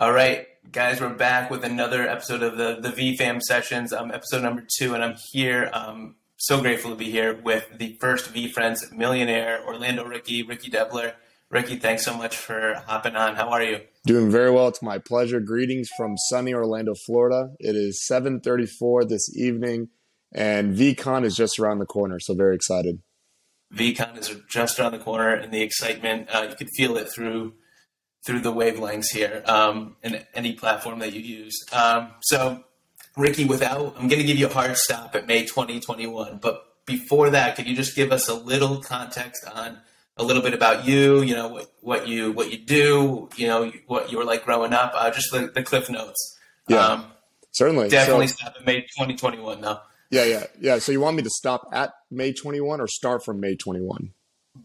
All right, guys, we're back with another episode of the the VFam sessions, um, episode number two, and I'm here. Um, so grateful to be here with the first VeeFriends millionaire, Orlando Ricky, Ricky Debler. Ricky, thanks so much for hopping on. How are you? Doing very well. It's my pleasure. Greetings from sunny Orlando, Florida. It is 7:34 this evening, and VCon is just around the corner. So very excited. VCon is just around the corner, and the excitement uh, you can feel it through through the wavelengths here um, in any platform that you use. Um, so, Ricky, without, I'm going to give you a hard stop at May 2021. But before that, could you just give us a little context on a little bit about you? You know what, what you what you do. You know what you were like growing up. Uh, just the, the cliff notes. Yeah, um, certainly. Definitely so, stop at May 2021 though. Yeah, yeah, yeah. So you want me to stop at May 21 or start from May 21?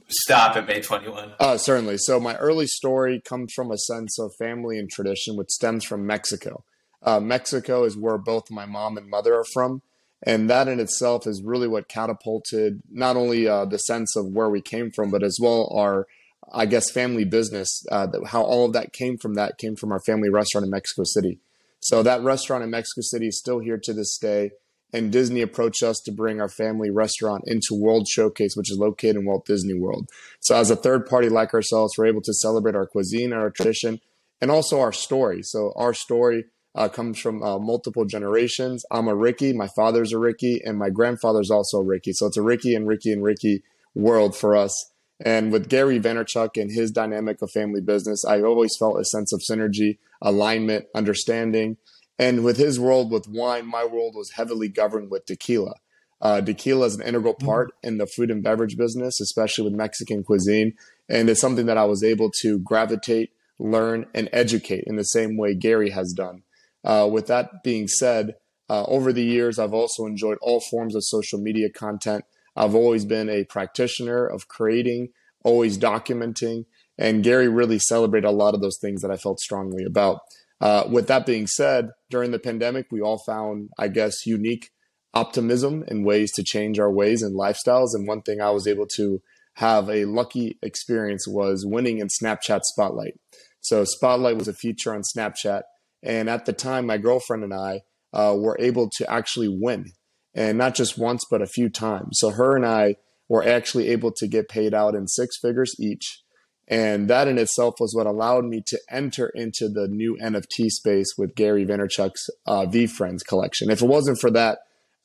Stop at May 21? Uh, certainly. So my early story comes from a sense of family and tradition, which stems from Mexico. Uh, Mexico is where both my mom and mother are from. And that in itself is really what catapulted not only uh, the sense of where we came from, but as well our, I guess, family business. Uh, how all of that came from that came from our family restaurant in Mexico City. So that restaurant in Mexico City is still here to this day and Disney approached us to bring our family restaurant into World Showcase, which is located in Walt Disney World. So, as a third party like ourselves, we're able to celebrate our cuisine our tradition and also our story. So, our story uh, comes from uh, multiple generations. I'm a Ricky, my father's a Ricky, and my grandfather's also a Ricky. So, it's a Ricky and Ricky and Ricky world for us. And with Gary Vaynerchuk and his dynamic of family business, I always felt a sense of synergy, alignment, understanding, and with his world with wine, my world was heavily governed with tequila. Uh, tequila is an integral mm. part in the food and beverage business, especially with Mexican cuisine. And it's something that I was able to gravitate, learn, and educate in the same way Gary has done. Uh, with that being said, uh, over the years, I've also enjoyed all forms of social media content. I've always been a practitioner of creating, always documenting, and Gary really celebrated a lot of those things that I felt strongly about. Uh, with that being said, during the pandemic, we all found, I guess, unique optimism and ways to change our ways and lifestyles. And one thing I was able to have a lucky experience was winning in Snapchat Spotlight. So, Spotlight was a feature on Snapchat. And at the time, my girlfriend and I uh, were able to actually win. And not just once, but a few times. So, her and I were actually able to get paid out in six figures each and that in itself was what allowed me to enter into the new NFT space with Gary Vaynerchuk's uh, VeeFriends collection. If it wasn't for that,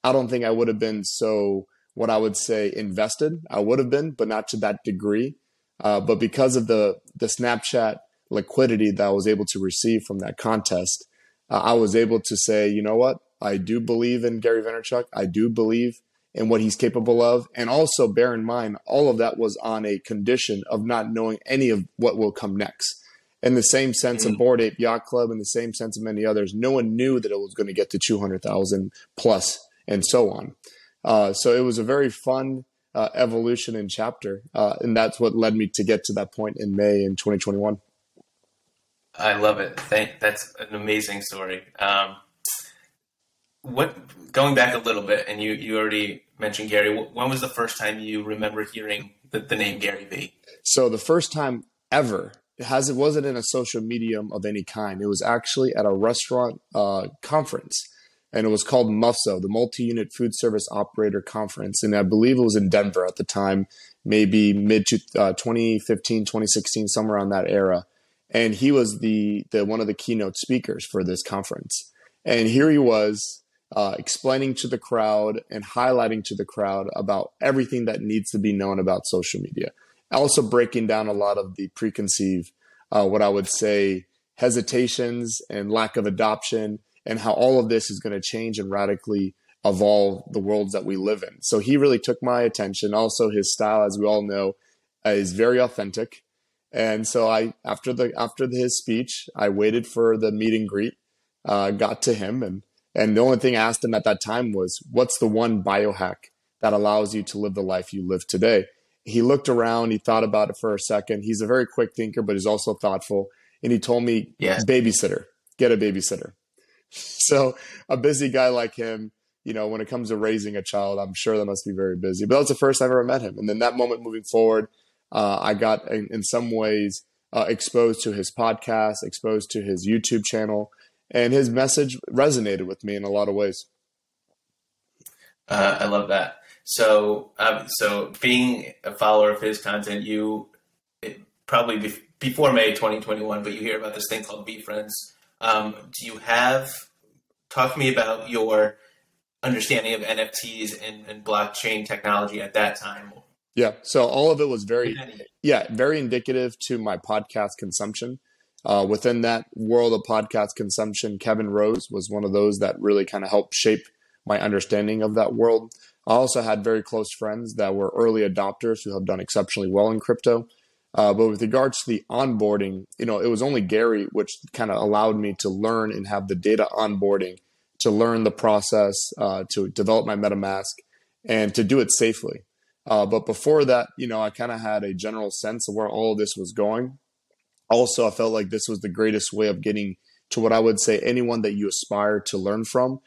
I don't think I would have been so, what I would say, invested. I would have been, but not to that degree. Uh, but because of the, the Snapchat liquidity that I was able to receive from that contest, uh, I was able to say, you know what? I do believe in Gary Vaynerchuk. I do believe and what he's capable of. And also bear in mind, all of that was on a condition of not knowing any of what will come next. In the same sense mm-hmm. of Bored Ape Yacht Club, in the same sense of many others, no one knew that it was going to get to 200,000 plus and so on. Uh, so it was a very fun uh, evolution and chapter. Uh, and that's what led me to get to that point in May in 2021. I love it. Thank, that's an amazing story. Um, what going back a little bit, and you you already mentioned Gary. When was the first time you remember hearing the, the name Gary Vee? So the first time ever it has it wasn't in a social medium of any kind. It was actually at a restaurant uh, conference, and it was called MUFSO, the Multi-Unit Food Service Operator Conference, and I believe it was in Denver at the time, maybe mid uh, 2015, 2016, somewhere around that era. And he was the the one of the keynote speakers for this conference. And here he was uh, explaining to the crowd and highlighting to the crowd about everything that needs to be known about social media. Also, breaking down a lot of the preconceived, uh, what I would say, hesitations and lack of adoption, and how all of this is going to change and radically evolve the worlds that we live in. So he really took my attention. Also, his style, as we all know, uh, is very authentic. And so I, after the after his speech, I waited for the meet and greet, uh, got to him, and and the only thing I asked him at that time was, What's the one biohack that allows you to live the life you live today? He looked around, he thought about it for a second. He's a very quick thinker, but he's also thoughtful. And he told me, yeah. Babysitter, get a babysitter. So, a busy guy like him, you know, when it comes to raising a child, I'm sure that must be very busy. But that was the first I ever met him. And then that moment moving forward, uh, I got in, in, some ways uh, exposed to his podcast, exposed to his YouTube channel, and his message resonated with me in a lot of ways. Uh, I love that. So, um, so being a follower of his content, you it, probably be, before May 2021, but you hear about this thing called VeeFriends. Um, do you have talk to me about your understanding of NFTs and, and blockchain technology at that time? Yeah, so all of it was very, yeah, very indicative to my podcast consumption. Uh, within that world of podcast consumption, Kevin Rose was one of those that really kind of helped shape my understanding of that world. I also had very close friends that were early adopters who have done exceptionally well in crypto. Uh, but with regards to the onboarding, you know, it was only Gary which kind of allowed me to learn and have the data onboarding to learn the process, uh, to develop my MetaMask, and to do it safely. Uh, but before that, you know, I kind of had a general sense of where all of this was going. Also, I felt like this was the greatest way of getting to what I would say anyone that you aspire to learn from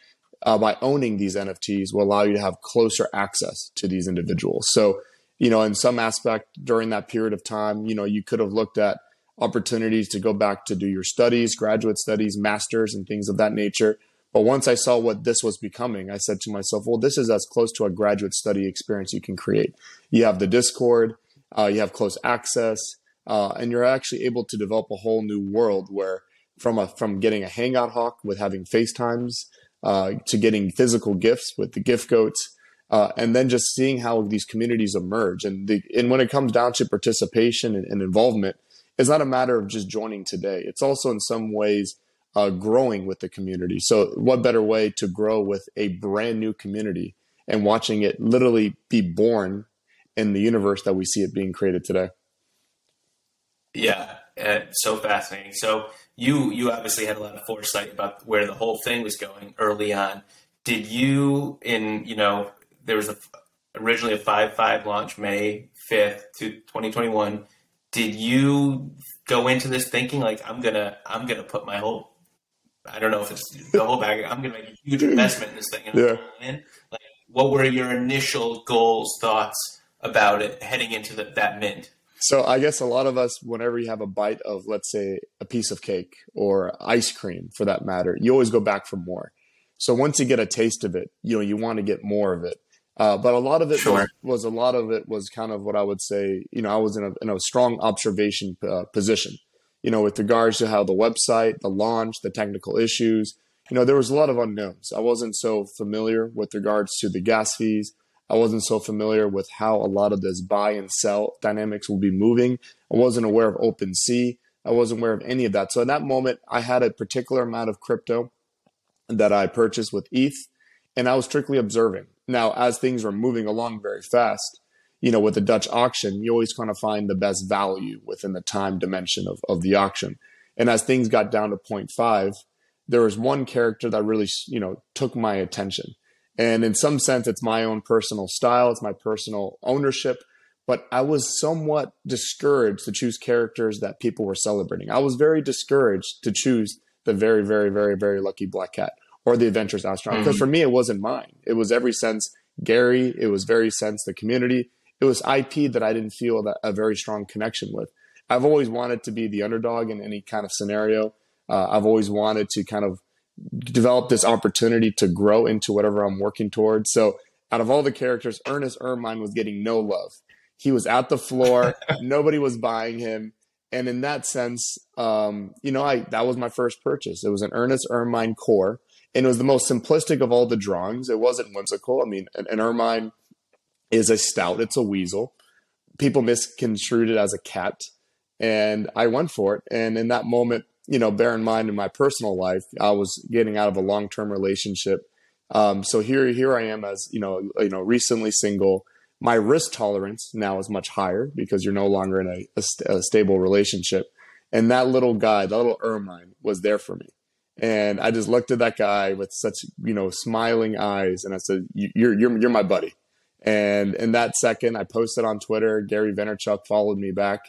uh, by owning these NFTs will allow you to have closer access to these individuals. So, you know, in some aspect during that period of time, you know, you could have looked at opportunities to go back to do your studies, graduate studies, masters, and things of that nature. But once I saw what this was becoming, I said to myself, well, this is as close to a graduate study experience you can create. You have the Discord, uh, you have close access, uh, and you're actually able to develop a whole new world where from a from getting a hangout hawk with having FaceTimes uh, to getting physical gifts with the gift goats, uh, and then just seeing how these communities emerge. And the, and when it comes down to participation and, and involvement, it's not a matter of just joining today. It's also in some ways uh, growing with the community. So, what better way to grow with a brand new community and watching it literally be born in the universe that we see it being created today? Yeah, uh, so fascinating. So, you you obviously had a lot of foresight about where the whole thing was going early on. Did you in you know there was a, originally a five five launch May fifth to twenty twenty one. Did you go into this thinking like I'm gonna I'm gonna put my whole I don't know if it's the whole bag. I'm going to make a huge investment in this thing. And yeah. In. Like, what were your initial goals, thoughts about it heading into the, that mint? So I guess a lot of us, whenever you have a bite of, let's say, a piece of cake or ice cream, for that matter, you always go back for more. So once you get a taste of it, you know you want to get more of it. Uh, but a lot of it sure. was, was, a lot of it was kind of what I would say. You know, I was in a, in a strong observation uh, position you know, with regards to how the website, the launch, the technical issues, you know, there was a lot of unknowns. I wasn't so familiar with regards to the gas fees. I wasn't so familiar with how a lot of this buy and sell dynamics will be moving. I wasn't aware of OpenSea. I wasn't aware of any of that. So in that moment, I had a particular amount of crypto that I purchased with ETH, and I was strictly observing. Now, as things were moving along very fast, you know, with the Dutch auction, you always kind of find the best value within the time dimension of, of the auction. And as things got down to 0.5, there was one character that really, you know, took my attention. And in some sense, it's my own personal style, it's my personal ownership. But I was somewhat discouraged to choose characters that people were celebrating. I was very discouraged to choose the very, very, very, very lucky Black Cat or the Adventurous Astronaut. Mm-hmm. Because for me, it wasn't mine. It was every sense Gary, it was very sense the community, it was IP that I didn't feel that a very strong connection with. I've always wanted to be the underdog in any kind of scenario. Uh, I've always wanted to kind of develop this opportunity to grow into whatever I'm working towards. So, out of all the characters, Earnest Ermine was getting no love. He was at the floor, nobody was buying him. And in that sense, um, you know, I that was my first purchase. It was an Earnest Ermine core, and it was the most simplistic of all the drawings. It wasn't whimsical. I mean, an, an Ermine is a stout. It's a weasel. People misconstrued it as a cat, and I went for it. And in that moment, you know, bear in mind in my personal life, I was getting out of a long term relationship. Um, so here, here I am as you know, you know, recently single. My risk tolerance now is much higher because you're no longer in a, a, st- a stable relationship. And that little guy, that little ermine, was there for me. And I just looked at that guy with such, you know, smiling eyes, and I said, "You're you're you're my buddy." And in that second, I posted on Twitter. Gary Vaynerchuk followed me back,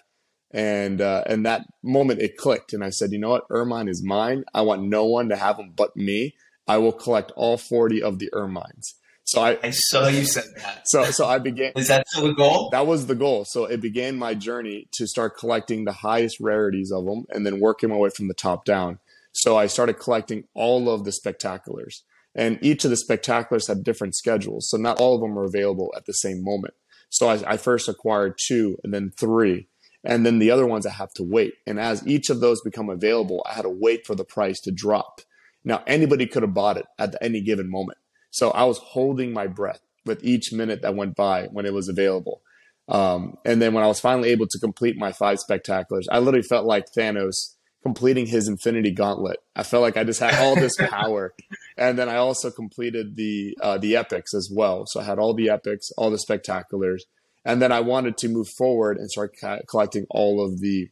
and uh, and that moment it clicked, and I said, you know what, Ermine is mine. I want no one to have them but me. I will collect all forty of the Ermines. So I, I saw you said that. So so I began. Is that still the goal? That was the goal. So it began my journey to start collecting the highest rarities of them, and then working my way from the top down. So I started collecting all of the spectaculars, and each of the spectaculars had different schedules. So not all of them were available at the same moment. So I, I first acquired two, and then three, and then the other ones I have to wait. And as each of those become available, I had to wait for the price to drop. Now anybody could have bought it at any given moment. So I was holding my breath with each minute that went by when it was available. Um, and then when I was finally able to complete my five spectaculars, I literally felt like Thanos completing his Infinity Gauntlet. I felt like I just had all this power. and then I also completed the uh, the epics as well. So I had all the epics, all the spectaculars, and then I wanted to move forward and start ca- collecting all of the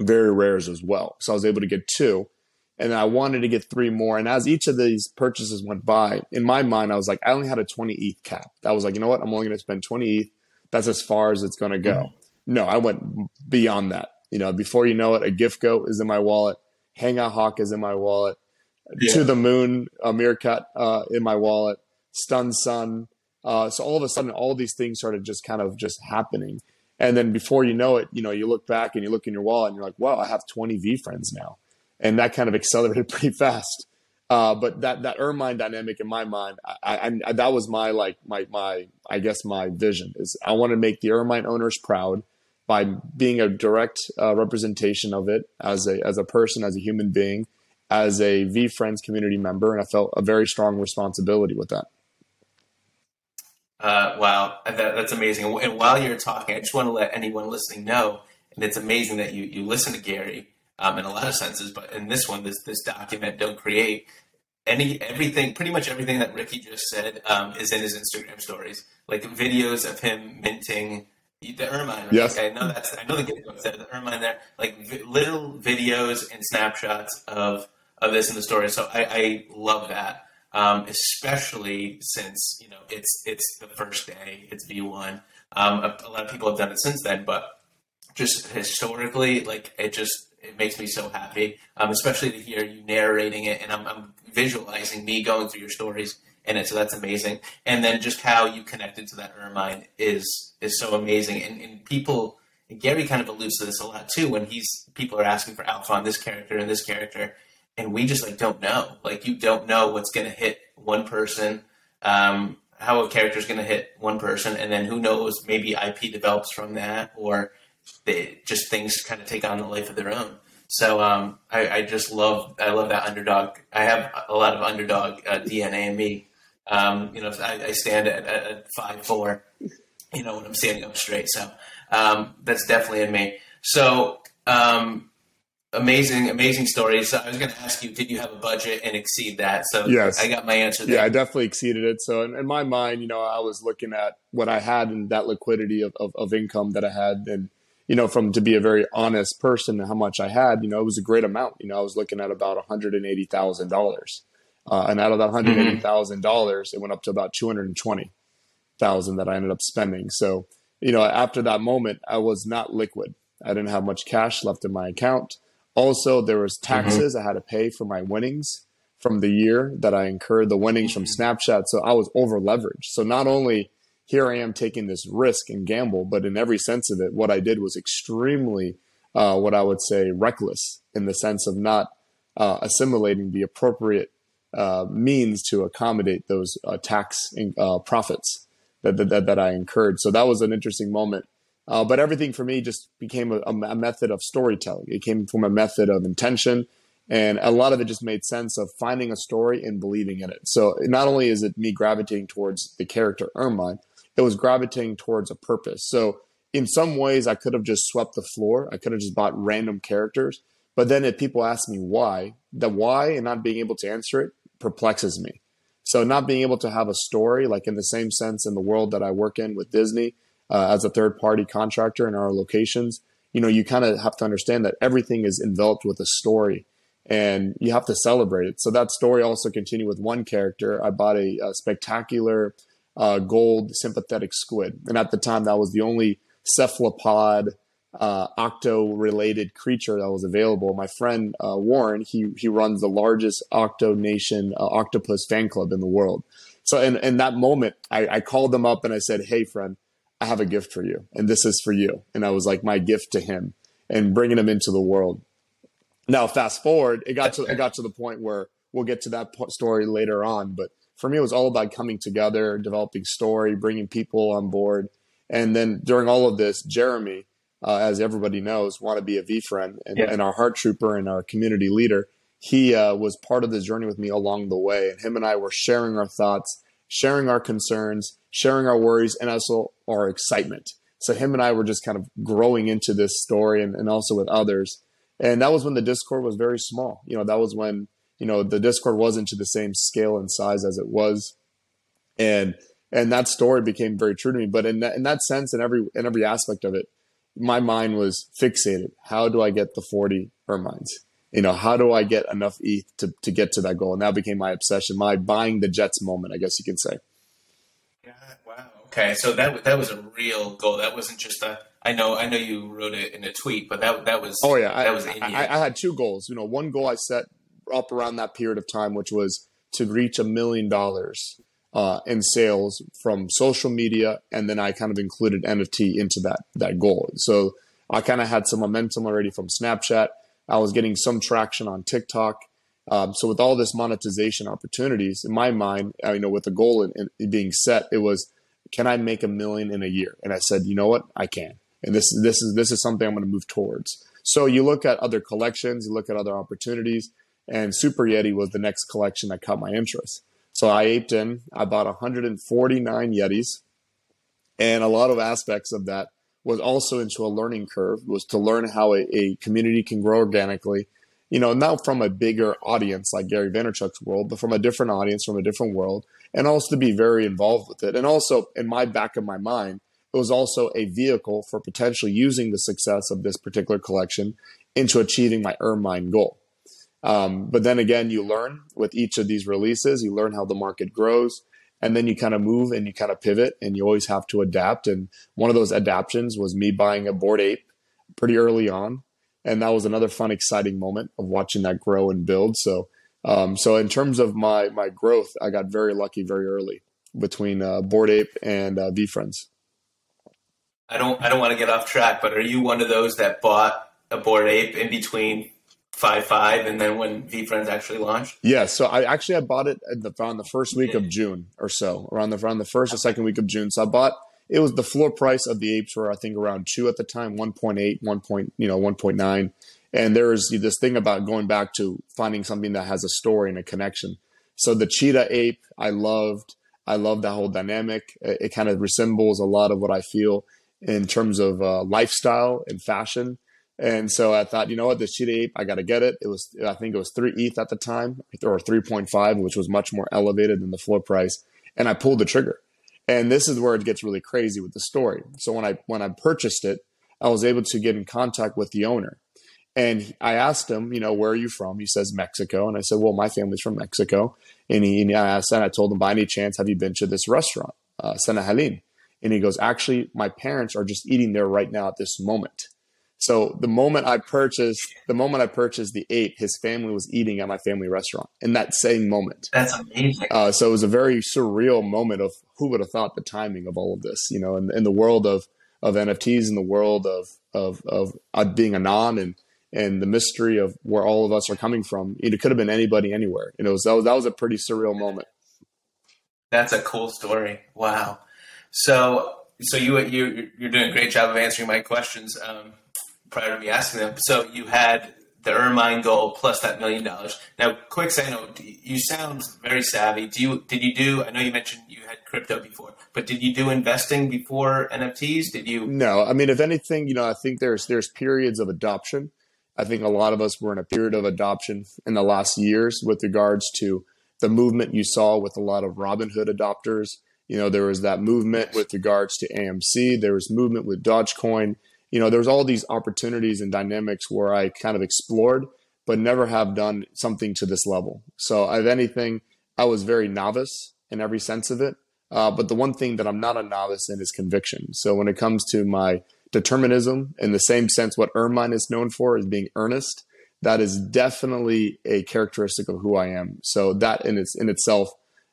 very rares as well. So I was able to get two and I wanted to get three more. And as each of these purchases went by, in my mind, I was like, I only had a 20 ETH cap. I was like, you know what? I'm only going to spend 20 ETH. That's as far as it's going to go. Mm-hmm. No, I went beyond that. You know, before you know it, a gift goat is in my wallet. Hangout Hawk is in my wallet. Yeah. To the moon, a meerkat uh, in my wallet. Stun Sun. Uh, so all of a sudden, all these things started just kind of just happening. And then before you know it, you know, you look back and you look in your wallet and you're like, wow, I have 20 VeeFriends now and that kind of accelerated pretty fast. Uh, but that that Ermine dynamic in my mind, I, I, that was my like my my I guess my vision is I want to make the Ermine owners proud by being a direct uh, representation of it as a as a person, as a human being, as a VeeFriends community member, and I felt a very strong responsibility with that. Uh, wow, that, that's amazing. And while you're talking, I just want to let anyone listening know, and it's amazing that you you listen to Gary um, in a lot of senses. But in this one, this this document, don't create any everything. Pretty much everything that Ricky just said um, is in his Instagram stories, like videos of him minting the ermine. Right? Yes, I know that's I know the said the ermine there, like vi- little videos and snapshots of of this in the story. So I, I love that. Um, especially since you know it's it's the first day, it's V one. Um, a, a, lot of people have done it since then, but just historically, like it just it makes me so happy, um, especially to hear you narrating it, and I'm, I'm, visualizing me going through your stories in it. So that's amazing. And then just how you connected to that Ermine is is so amazing. And, and people, Gary kind of alludes to this a lot too when he's people are asking for alpha on this character and this character, and we just like don't know. Like you don't know what's going to hit one person. Um, how a character is going to hit one person, and then who knows? Maybe IP develops from that, or they just things kind of take on a life of their own. So um, I, I, just love I love that underdog. I have a lot of underdog uh, DNA in me. Um, you know, I, I stand at, at, five four. You know, when I'm standing up straight. So um, that's definitely in me. So um, amazing, amazing stories. So I was going to ask you, did you have a budget and exceed that? So yes, I got my answer. There. Yeah, I definitely exceeded it. So in, in, my mind, you know, I was looking at what I had and that liquidity of, of, of income that I had and you know, from to be a very honest person how much I had, you know, it was a great amount. You know, I was looking at about $180,000. Uh, and out of that $180,000, mm-hmm. it went up to about 220,000 that I ended up spending. So, you know, after that moment, I was not liquid. I didn't have much cash left in my account. Also, there was mm-hmm. taxes mm-hmm. I had to pay for my winnings from the year that I incurred the winnings from mm-hmm. Snapchat. So I was over leveraged. So not only here I am taking this risk and gamble, but in every sense of it, what I did was extremely, uh, what I would say, reckless in the sense of not uh, assimilating the appropriate uh, means to accommodate those uh, tax uh, profits that, that, that I incurred. So that was an interesting moment. Uh, but everything for me just became a, a method of storytelling. It came from a method of intention and a lot of it just made sense of finding a story and believing in it. So not only is it me gravitating towards the character Ermine, it was gravitating towards a purpose. So in some ways, I could have just swept the floor. I could have just bought random characters. But then if people ask me why, the why and not being able to answer it perplexes me. So not being able to have a story, like in the same sense in the world that I work in with Disney uh, as a third party contractor in our locations, you know, you kind of have to understand that everything is enveloped with a story and you have to celebrate it. So that story also continued with one character. I bought a, a spectacular uh, gold sympathetic squid. And at the time, that was the only cephalopod uh, octo related creature that was available. My friend uh, Warren, he, he runs the largest Octo Nation uh, octopus fan club in the world. So in, in that moment, I, I called them up and I said, Hey, friend, I have a gift for you, and this is for you. And I was like my gift to him and bringing him into the world. Now, fast forward, it got to it got to the point where we'll get to that story later on. But for me, it was all about coming together, developing story, bringing people on board, and then during all of this, Jeremy, uh, as everybody knows, want to be a V friend and, yeah. and, our heart trooper and our community leader. He uh, was part of the journey with me along the way, and him and I were sharing our thoughts, sharing our concerns, sharing our worries, and also our excitement. So him and I were just kind of growing into this story, and, and also with others. And that was when the Discord was very small. You know, that was when you know the Discord wasn't to the same scale and size as it was, and and that story became very true to me. But in that, in that sense, in every in every aspect of it, my mind was fixated. How do I get the forty ermines? You know, how do I get enough ETH to, to get to that goal? And that became my obsession, my buying the Jets moment, I guess you can say. Yeah, wow. Okay, so that that was a real goal. That wasn't just a. I know, I know you wrote it in a tweet, but that that was. Oh yeah, that I, was. I, I, I had two goals. You know, one goal I set up around that period of time, which was to reach a million dollars uh, in sales from social media, and then I kind of included NFT into that that goal. So I kind of had some momentum already from Snapchat I was getting some traction on TikTok. Um, so with all this monetization opportunities, in my mind, uh, you know, with the goal in, in being set, it was, can I make a million in a year? And I said, you know what, I can. And this this is this is something I'm going to move towards. So you look at other collections, you look at other opportunities, and Super Yeti was the next collection that caught my interest. So I aped in. I bought 149 Yetis, and a lot of aspects of that was also into a learning curve, was to learn how a, a community can grow organically. You know, not from a bigger audience like Gary Vaynerchuk's world, but from a different audience, from a different world, and also to be very involved with it. And also, in my back of my mind, it was also a vehicle for potentially using the success of this particular collection into achieving my Ermine goal. Um, but then again, you learn with each of these releases, you learn how the market grows and then you kind of move and you kind of pivot and you always have to adapt. And one of those adaptations was me buying a Bored Ape pretty early on. And that was another fun exciting moment of watching that grow and build. So um, so in terms of my my growth i got very lucky very early between uh, Bored Ape and uh, friends. i don't i don't want to get off track but are you one of those that bought a Bored Ape in between five five, and then when VeeFriends actually launched? Yeah, so I actually I bought it the, around the first week of June or so, around the around the first or second week of June. So I bought it was the floor price of the apes were I think around two at the time, 1.8, 1. Point, you know, 1.9. And there's this thing about going back to finding something that has a story and a connection. So the cheetah ape, I loved. I love that whole dynamic. It, it kind of resembles a lot of what I feel in terms of uh, lifestyle and fashion. And so I thought, you know what, this cheetah ape, I got to get it. It was, I think it was three ETH at the time, or 3.5, which was much more elevated than the floor price. And I pulled the trigger. And this is where it gets really crazy with the story. So when I when I purchased it, I was able to get in contact with the owner. And I asked him, you know, where are you from? He says Mexico. And I said, well, my family's from Mexico. And he, and I asked, and I told him, by any chance, have you been to this restaurant, uh, San Angel Inn? And he goes, actually, my parents are just eating there right now at this moment. So the moment I purchased, the moment I purchased the ape, his family was eating at my family restaurant in that same moment. That's amazing. Uh, so it was a very surreal moment of who would have thought the timing of all of this, you know, in, in the world of, of NFTs, in the world of, of, of uh, being anon and, and the mystery of where all of us are coming from. It could have been anybody anywhere. You know, that was, that was a pretty surreal moment. That's a cool story. Wow. So, so you, you, you're doing a great job of answering my questions. Um, prior to me asking them. So you had the Ermine goal plus that million dollars. Now, quick side note: you sound very savvy. Do you did you do? I know you mentioned you had crypto before, but did you do investing before NFTs? Did you? No, I mean, if anything, you know, I think there's there's periods of adoption. I think a lot of us were in a period of adoption in the last years with regards to the movement you saw with a lot of Robinhood adopters. You know, there was that movement with regards to AMC. There was movement with Dogecoin you know, there's all these opportunities and dynamics where I kind of explored, but never have done something to this level. So, if anything, I was very novice in every sense of it. Uh, but the one thing that I'm not a novice in is conviction. So, when it comes to my determinism, in the same sense, what Ermine is known for is being earnest. That is definitely a characteristic of who I am. So that in its in itself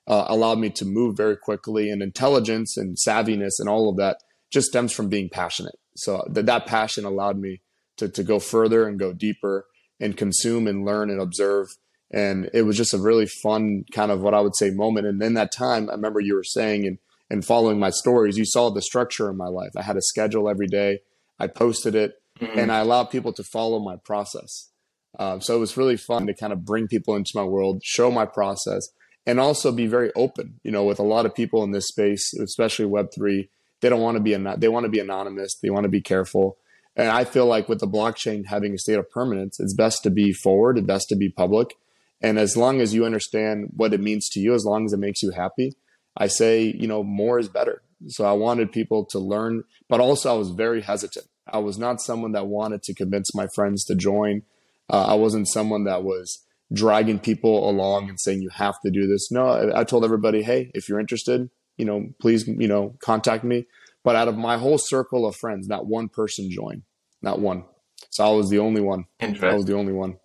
uh, allowed me to move very quickly, and intelligence and savviness and all of that just stems from being passionate. So that that passion allowed me to to go further and go deeper and consume and learn and observe. And it was just a really fun kind of what I would say moment. And in that time, I remember you were saying and and following my stories, you saw the structure in my life. I had a schedule every day. I posted it, mm-hmm. and I allowed people to follow my process. Uh, so it was really fun to kind of bring people into my world, show my process, and also be very open. You know, with a lot of people in this space, especially Web three, they don't want to be they want to be anonymous. They want to be careful. And I feel like with the blockchain having a state of permanence, it's best to be forward, it's best to be public. And as long as you understand what it means to you, as long as it makes you happy, I say, you know, more is better. So I wanted people to learn, but also I was very hesitant. I was not someone that wanted to convince my friends to join. Uh, I wasn't someone that was dragging people along and saying you have to do this. No, I, I told everybody, hey, if you're interested, you know, please, you know, contact me. But out of my whole circle of friends, not one person joined, not one. So I was the only one. I was the only one.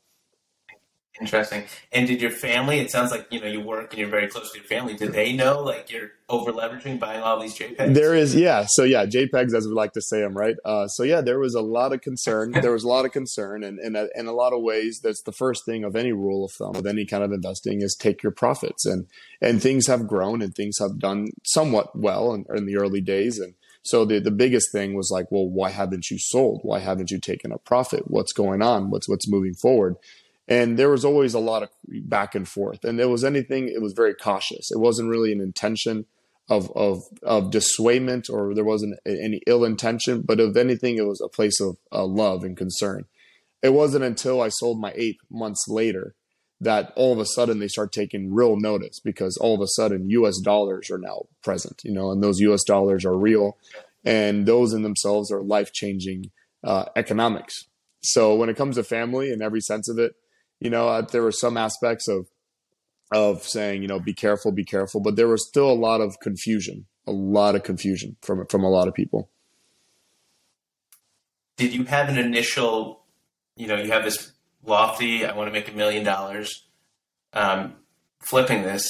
Interesting. And did your family? It sounds like you know you work and you're very close to your family. Did they know like you're over leveraging buying all these JPEGs? There is, yeah. So yeah, JPEGs as we like to say them, right? Uh, so yeah, there was a lot of concern. there was a lot of concern, and in a, in a lot of ways, that's the first thing of any rule of thumb with any kind of investing is take your profits. And and things have grown and things have done somewhat well in, in the early days. And so the the biggest thing was like, well, why haven't you sold? Why haven't you taken a profit? What's going on? What's what's moving forward? And there was always a lot of back and forth. And there was anything it was very cautious. It wasn't really an intention of of of dissuadement or there wasn't any ill intention but if anything it was a place of uh, love and concern. It wasn't until i sold my eight months later that all of a sudden they start taking real notice because all of a sudden us dollars are now present you know and those us dollars are real and those in themselves are life changing uh, economics. So when it comes to family in every sense of it you know, uh, there were some aspects of of saying, you know, be careful, be careful, but there was still a lot of confusion, a lot of confusion from from a lot of people. Did you have an initial, you know, you have this lofty, I want to make a million dollars, um, flipping this.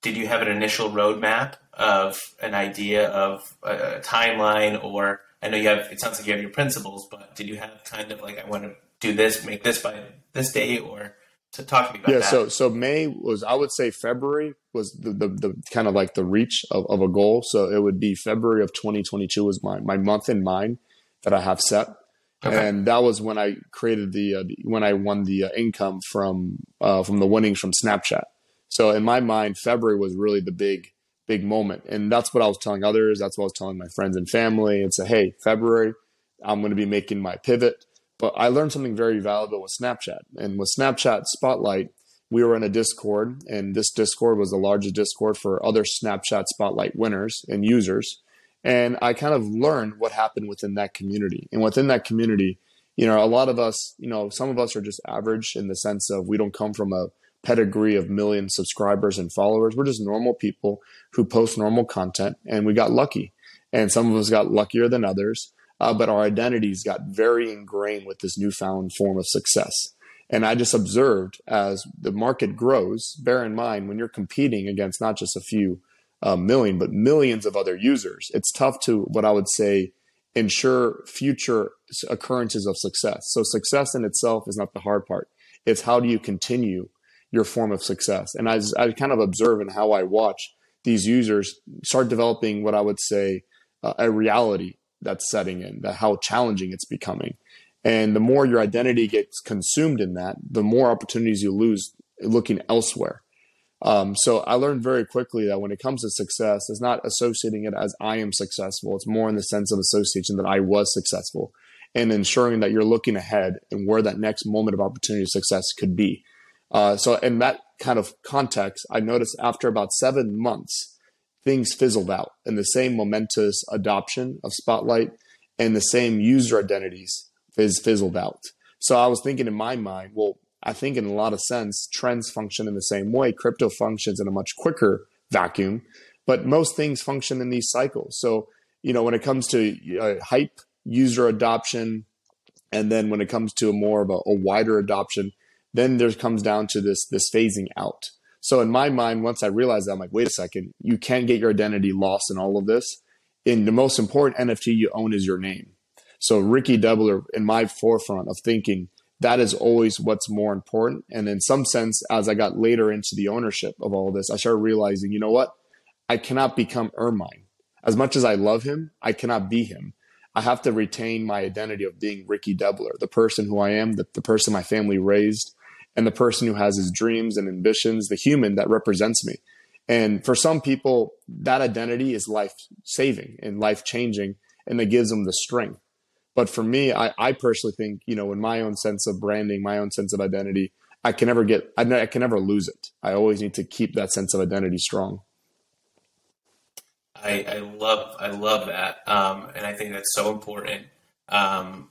Did you have an initial roadmap of an idea of a, a timeline, or I know you have? It sounds like you have your principles, but did you have kind of like I want to do this, make this by this date, or to talk to me about yeah, that? so so May was I would say February was the, the, the kind of like the reach of, of a goal. So it would be February of 2022 was my my month in mind that I have set. Okay. And that was when I created the, uh, when I won the uh, income from uh, from the winnings from Snapchat. So in my mind, February was really the big big moment, and that's what I was telling others. That's what I was telling my friends and family, and say, hey, February, I'm going to be making my pivot. But I learned something very valuable with Snapchat. And with Snapchat Spotlight, we were in a Discord, and this Discord was the largest Discord for other Snapchat Spotlight winners and users. And I kind of learned what happened within that community. And within that community, you know, a lot of us, you know, some of us are just average in the sense of we don't come from a pedigree of million subscribers and followers. We're just normal people who post normal content, and we got lucky. And some of us got luckier than others uh, but our identities got very ingrained with this newfound form of success. And I just observed as the market grows, bear in mind when you're competing against not just a few uh, million, but millions of other users, it's tough to, what I would say, ensure future occurrences of success. So, success in itself is not the hard part. It's how do you continue your form of success? And I, I kind of observe in how I watch these users start developing what I would say uh, a reality that's setting in, that how challenging it's becoming. And the more your identity gets consumed in that, the more opportunities you lose looking elsewhere. Um, so I learned very quickly that when it comes to success, it's not associating it as I am successful. It's more in the sense of association that I was successful and ensuring that you're looking ahead and where that next moment of opportunity of success could be. Uh, so in that kind of context, I noticed after about seven months, things fizzled out and the same momentous adoption of Spotlight and the same user identities is fizzled out. So I was thinking in my mind, well, I think in a lot of sense, trends function in the same way. Crypto functions in a much quicker vacuum, but most things function in these cycles. So, you know, when it comes to uh, hype, user adoption, and then when it comes to a more of a, a wider adoption, then there comes down to this this phasing out. So in my mind, once I realized that, I'm like, wait a second, you can't get your identity lost in all of this. In the most important NFT you own is your name. So Ricky Debler in my forefront of thinking, that is always what's more important. And in some sense, as I got later into the ownership of all of this, I started realizing, you know what? I cannot become Ermine. As much as I love him, I cannot be him. I have to retain my identity of being Ricky Debler, the person who I am, the, the person my family raised, and the person who has his dreams and ambitions, the human that represents me. And for some people, that identity is life saving and life changing, and that gives them the strength. But for me, I, I, personally think, you know, in my own sense of branding, my own sense of identity, I can never get, I, I can never lose it. I always need to keep that sense of identity strong. I, I love, I love that, um, and I think that's so important um,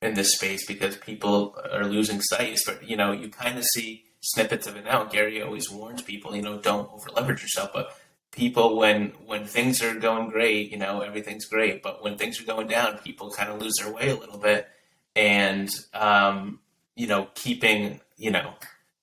in this space because people are losing sight. But you know, you kind of see snippets of it now. Gary always warns people, you know, don't over leverage yourself, but people when when things are going great, you know, everything's great. But when things are going down, people kind of lose their way a little bit, and um, you know, keeping you know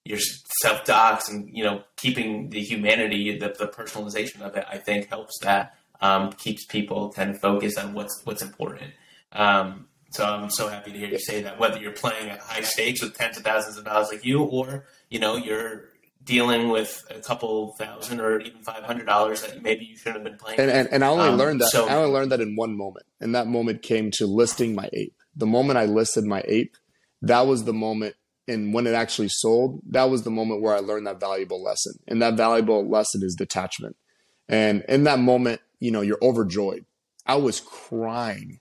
your self docs and you know keeping the humanity, the, the personalization of it, I think helps that um, keeps people kind of focused on what's what's important. Um, so I'm so happy to hear you say that. Whether you're playing at high stakes with tens of thousands of dollars like you, or you know you're dealing with a couple thousand or even five hundred dollars that maybe you shouldn't have been playing. And, and, and I only um, learned that so, I only learned that in one moment, and that moment came to listing my ape. The moment I listed my ape, that was the moment. And when it actually sold, that was the moment where I learned that valuable lesson. And that valuable lesson is detachment. And in that moment, you know, you're overjoyed. I was crying.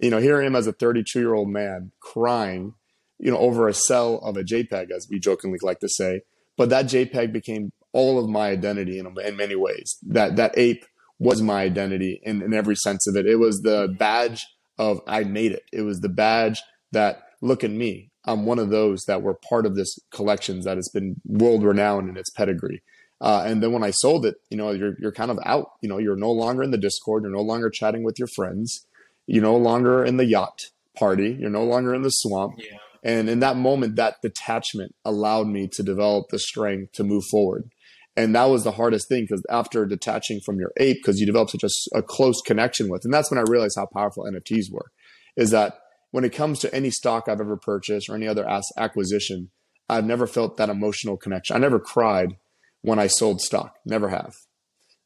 You know, here I am as a 32 year old man crying, you know, over a cell of a JPEG, as we jokingly like to say but that JPEG became all of my identity in, in many ways. That that ape was my identity in, in every sense of it. It was the badge of I made it. It was the badge that look at me. I'm one of those that were part of this collections that has been world renowned in its pedigree. Uh, and then when I sold it, you know, you're you're kind of out. You know, you're no longer in the Discord. You're no longer chatting with your friends. You're no longer in the yacht party. You're no longer in the swamp. Yeah. And in that moment, that detachment allowed me to develop the strength to move forward. And that was the hardest thing because after detaching from your ape, because you develop such a, a, close connection with, and that's when I realized how powerful NFTs were, is that when it comes to any stock I've ever purchased or any other acquisition, I've never felt that emotional connection. I never cried when I sold stock, never have.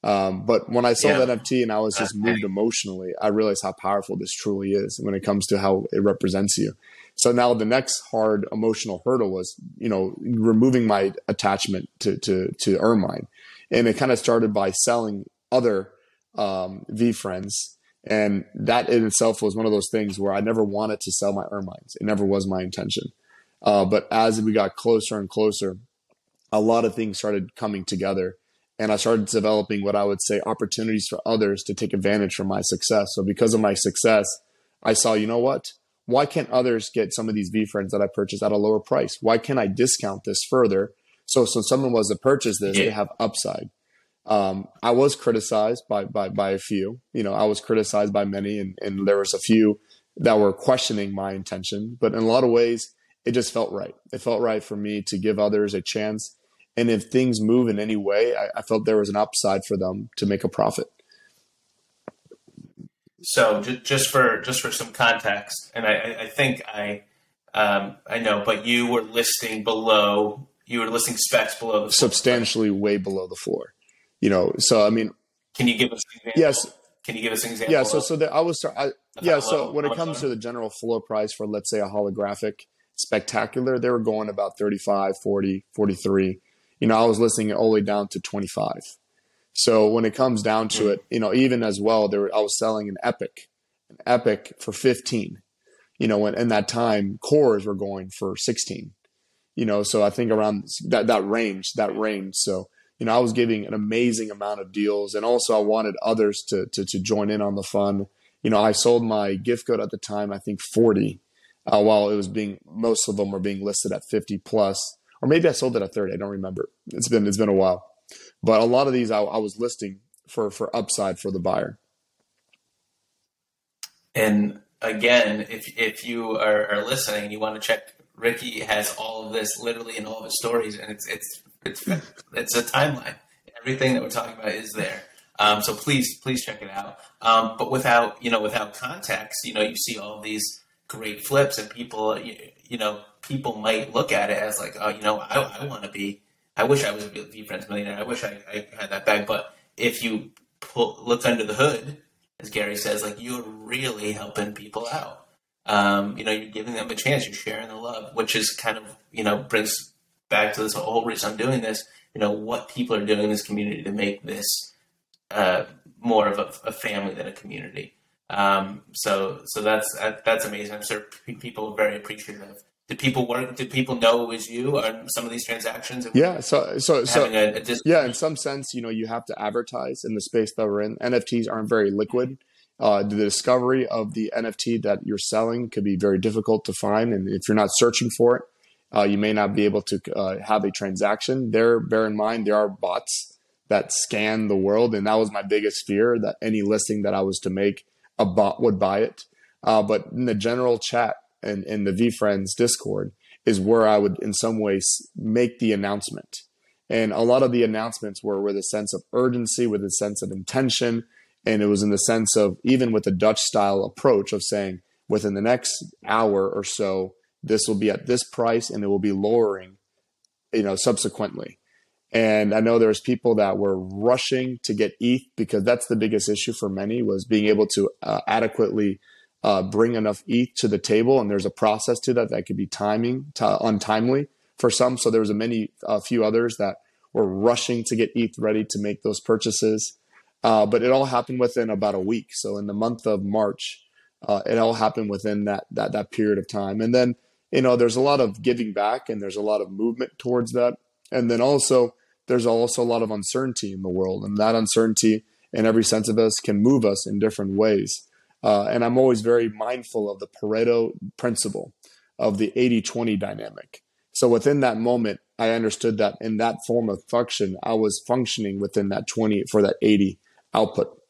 Um, but when I sold yeah. NFT and I was just moved emotionally, I realized how powerful this truly is when it comes to how it represents you. So now the next hard emotional hurdle was, you know, removing my attachment to to to Ermine, and it kind of started by selling other um, friends, and that in itself was one of those things where I never wanted to sell my Ermines. It never was my intention. Uh, but as we got closer and closer, a lot of things started coming together and I started developing what I would say opportunities for others to take advantage from my success. So because of my success, I saw, you know what? Why can't others get some of these VeeFriends that I purchased at a lower price? Why can't I discount this further? So, so someone was to purchase this, yeah. they have upside. Um, I was criticized by, by, by a few, you know, I was criticized by many and, and there was a few that were questioning my intention, but in a lot of ways, it just felt right. It felt right for me to give others a chance and if things move in any way, I, I felt there was an upside for them to make a profit. So just for just for some context, and I, I think I um, I know, but you were listing below. You were listing specs below the substantially way below the floor. You know, so I mean, can you give us an example? Yes. Can you give us an example? Yeah. So so the, I was I, yeah. So when it comes to the general floor price for let's say a holographic spectacular, they were going about 35, 40, 43 you know, I was listening all the way down to 25. So when it comes down to it, you know, even as well, there were, I was selling an Epic, an Epic for 15. You know, when in that time, cores were going for 16. You know, so I think around that that range, that range. So you know, I was giving an amazing amount of deals, and also I wanted others to to, to join in on the fun. You know, I sold my gift goat at the time, I think 40, uh, while it was being most of them were being listed at 50 plus or maybe I sold it at 30. I don't remember. It's been it's been a while, but a lot of these I, I was listing for for upside for the buyer. And again, if if you are, are listening and you want to check, Ricky has all of this literally in all of his stories, and it's it's It's it's a timeline. Everything that we're talking about is there. Um, so please, please check it out. Um, but without you know, without context, you know, you see all these great flips, and people, you, know, people might look at it as like, oh, you know, I, I want to be. I wish I was a VeeFriends millionaire. I wish I, I had that bag. But if you pull, look under the hood, as Gary says, like you're really helping people out. Um, you know, you're giving them a chance. You're sharing the love, which is kind of you know brings back to this whole reason I'm doing this. You know what people are doing in this community to make this uh, more of a, a, family than a community. Um, so so that's that's amazing. I'm sure people are very appreciative. Did people work? Did people know it was you on some of these transactions? Yeah. So so so a, a dis- yeah. In some sense, you know, you have to advertise in the space that we're in. NFTs aren't very liquid. Uh, the discovery of the NFT that you're selling could be very difficult to find, and if you're not searching for it, uh, you may not be able to uh, have a transaction. There, bear in mind, there are bots that scan the world, and that was my biggest fear that any listing that I was to make, a bot would buy it. Uh, but in the general chat and in the VeeFriends Discord is where I would, in some ways, make the announcement. And a lot of the announcements were with a sense of urgency, with a sense of intention, and it was in the sense of even with a Dutch style approach of saying within the next hour or so, this will be at this price and it will be lowering, you know, subsequently. And I know there's people that were rushing to get ETH because that's the biggest issue for many was being able to uh, adequately uh, bring enough ETH to the table. And there's a process to that that could be timing to untimely for some. So there was a many, a few others that were rushing to get ETH ready to make those purchases. Uh, but it all happened within about a week. So in the month of March, uh, it all happened within that that that period of time. And then you know there's a lot of giving back and there's a lot of movement towards that. And then also there's also a lot of uncertainty in the world, and that uncertainty in every sense of us can move us in different ways. Uh, and I'm always very mindful of the Pareto principle of the 80 20 dynamic. So within that moment, I understood that in that form of function, I was functioning within that 20 for that 80 output.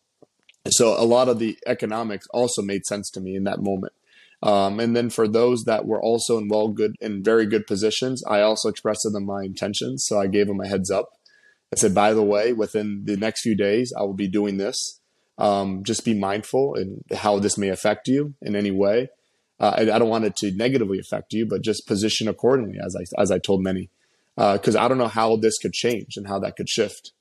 So a lot of the economics also made sense to me in that moment. Um, and then for those that were also in well good in very good positions, I also expressed to them my intentions. So I gave them a heads up. I said, by the way, within the next few days, I will be doing this. Um, just be mindful and how this may affect you in any way. Uh, I, I, don't want it to negatively affect you, but just position accordingly, as I as I told many, because uh, I don't know how this could change and how that could shift.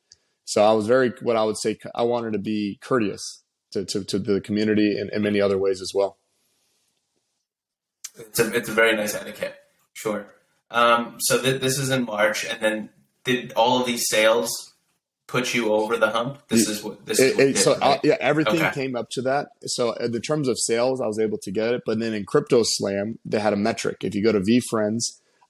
So I was very, what I would say, I wanted to be courteous to, to, to the community in, in many other ways as well. It's a, it's a very nice etiquette. Sure. Um, so th- this is in March, and then did all of these sales put you over the hump? This is what this. It, is so did, right? yeah, everything okay. came up to that. So in the terms of sales, I was able to get it. But then in CryptoSlam, they had a metric. If you go to VeeFriends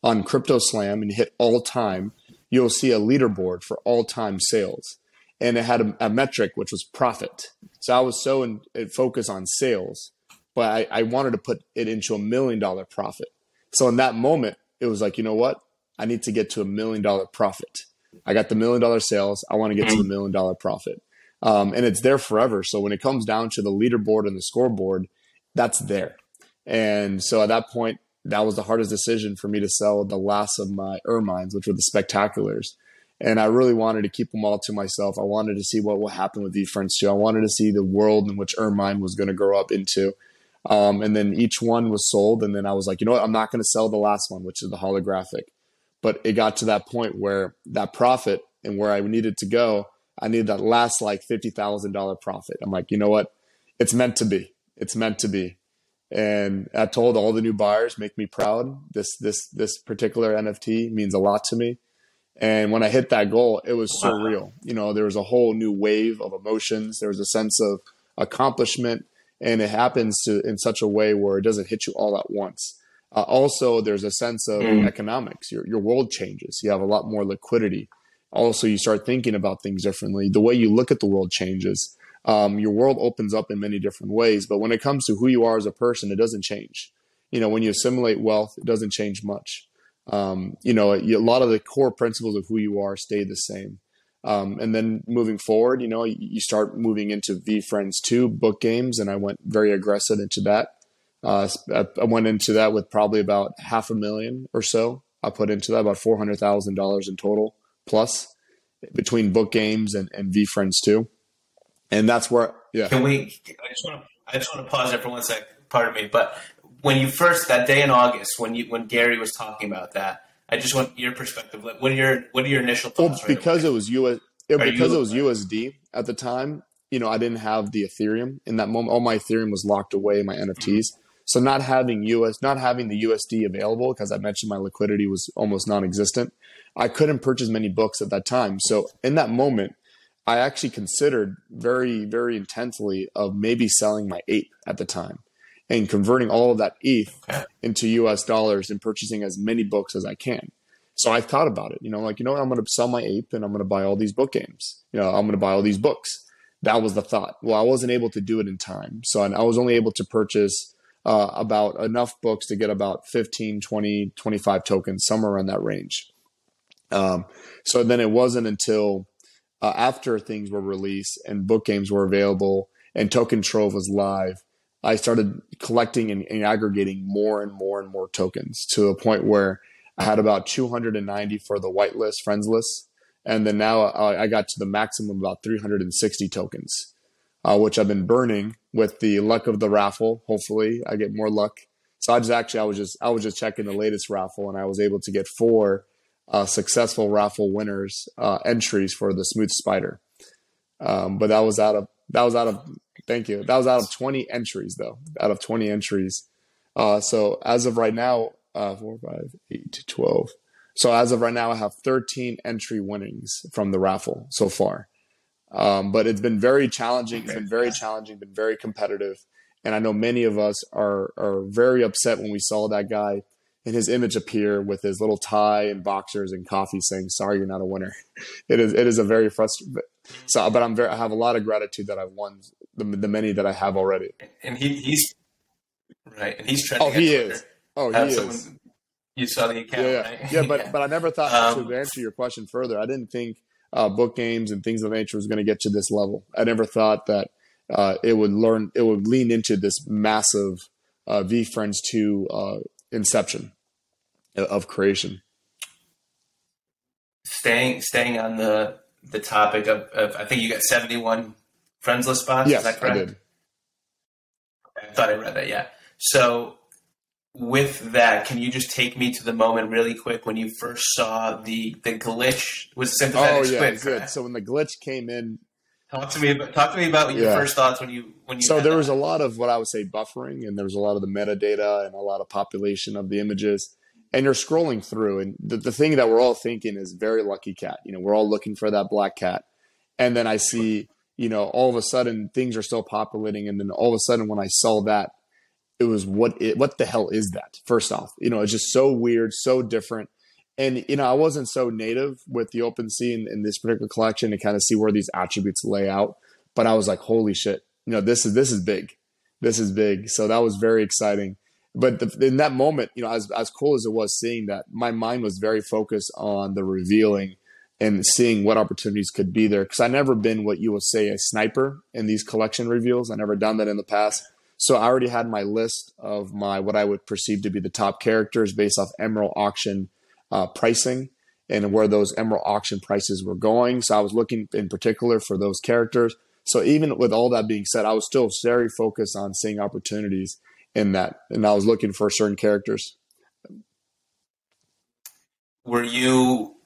on CryptoSlam and hit all time, you'll see a leaderboard for all time sales. And it had a, a, metric which was profit. So I was so in, in focused on sales but I, I wanted to put it into a million dollar profit. So in that moment, it was like, you know what? I need to get to a million dollar profit. I got the million dollar sales. I want to get to the mm. million dollar profit. Um, and it's there forever. So when it comes down to the leaderboard and the scoreboard, that's there. And so at that point, that was the hardest decision for me to sell the last of my ermines, which were the spectaculars. And I really wanted to keep them all to myself. I wanted to see what will happen with these friends too. I wanted to see the world in which Ermine was going to grow up into. Um, and then each one was sold. And then I was like, you know what? I'm not going to sell the last one, which is the holographic. But it got to that point where that profit and where I needed to go, I needed that last like $50,000 profit. I'm like, you know what? It's meant to be. It's meant to be. And I told all the new buyers, make me proud. This, this, this particular NFT means a lot to me. And when I hit that goal, it was wow. surreal. You know, there was a whole new wave of emotions. There was a sense of accomplishment and it happens to in such a way where it doesn't hit you all at once. Uh, also, there's a sense of mm. economics. Your your world changes. You have a lot more liquidity. Also, you start thinking about things differently. The way you look at the world changes. Um, your world opens up in many different ways. But when it comes to who you are as a person, it doesn't change. You know, when you assimilate wealth, it doesn't change much. Um, you know, a lot of the core principles of who you are stay the same. Um, and then moving forward, you know, you start moving into VeeFriends 2 book games, and I went very aggressive into that. Uh, I went into that with probably about half a million or so. I put into that about $400,000 in total plus between book games and, and Friends too. And that's where, yeah. Can we, I just want to, I just want to pause there for one sec, pardon me, but when you first, that day in August, when you, when Gary was talking about that, I just want your perspective. Like, what are your, what are your initial thoughts? Well, because right it was US, it, because it was USD at the time, you know, I didn't have the Ethereum in that moment. All my Ethereum was locked away in my NFTs. Mm-hmm. So not having US, not having the USD available, because I mentioned my liquidity was almost non-existent. I couldn't purchase many books at that time. So in that moment, I actually considered very, very intensely of maybe selling my ape at the time and converting all of that ETH into US dollars and purchasing as many books as I can. So I thought about it, you know, like, you know what, I'm going to sell my ape and I'm going to buy all these book games. You know, I'm going to buy all these books. That was the thought. Well, I wasn't able to do it in time. So I was only able to purchase uh, about enough books to get about 15, 20, 25 tokens, somewhere in that range. Um, so then it wasn't until uh, after things were released and book games were available and Token Trove was live, I started collecting and, and aggregating more and more and more tokens to a point where I had about 290 for the whitelist, friends list. And then now I, I got to the maximum about 360 tokens, uh, which I've been burning with the luck of the raffle. Hopefully I get more luck. So I just actually, I was just, I was just checking the latest raffle and I was able to get four uh, successful raffle winners uh, entries for the smooth spider. Um, but that was out of that was out of thank you. That was out of 20 entries though. Out of 20 entries. Uh, so as of right now, uh, four, five, eight, 12. So as of right now, I have 13 entry winnings from the raffle so far. Um, but it's been very challenging. It's been very challenging. Been very competitive. And I know many of us are are very upset when we saw that guy and his image appear with his little tie and boxers and coffee saying sorry you're not a winner it is it is a very frustrating so but i'm very i have a lot of gratitude that i've won the, the many that i have already and he, he's right and he's trending oh he is oh he is you saw the account yeah, yeah. right yeah but yeah. but i never thought um, to answer your question further i didn't think uh, book games and things of nature was going to get to this level i never thought that uh, it would learn it would lean into this massive uh, Friends 2 uh, inception of creation. Staying staying on the the topic of, of I think you got seventy one friends list spots. Yes, is that correct? I did. I thought I read that. Yeah. So with that, can you just take me to the moment really quick when you first saw the the glitch was sympathetic oh, yeah, squid? Good. So when the glitch came in, talk to me about talk to me about your first thoughts when you when you. So there that. was a lot of what I would say buffering, and there was a lot of the metadata and a lot of population of the images and you're scrolling through and the, the thing that we're all thinking is very lucky cat you know we're all looking for that black cat and then i see you know all of a sudden things are still populating and then all of a sudden when i saw that it was what it, what the hell is that first off? You know it's just so weird so different. And you know i wasn't so native with the OpenSea in, in this particular collection to kind of see where these attributes lay out but i was like holy shit. You know this is this is big. This is big. So that was very exciting. But the, in that moment, you know, as as cool as it was seeing that, my mind was very focused on the revealing and seeing what opportunities could be there. Because I never been what you would say a sniper in these collection reveals. I never done that in the past. So I already had my list of my what I would perceive to be the top characters based off Emerald auction uh, pricing and where those Emerald auction prices were going. So I was looking in particular for those characters. So even with all that being said, I was still very focused on seeing opportunities in that, and I was looking for certain characters. Were you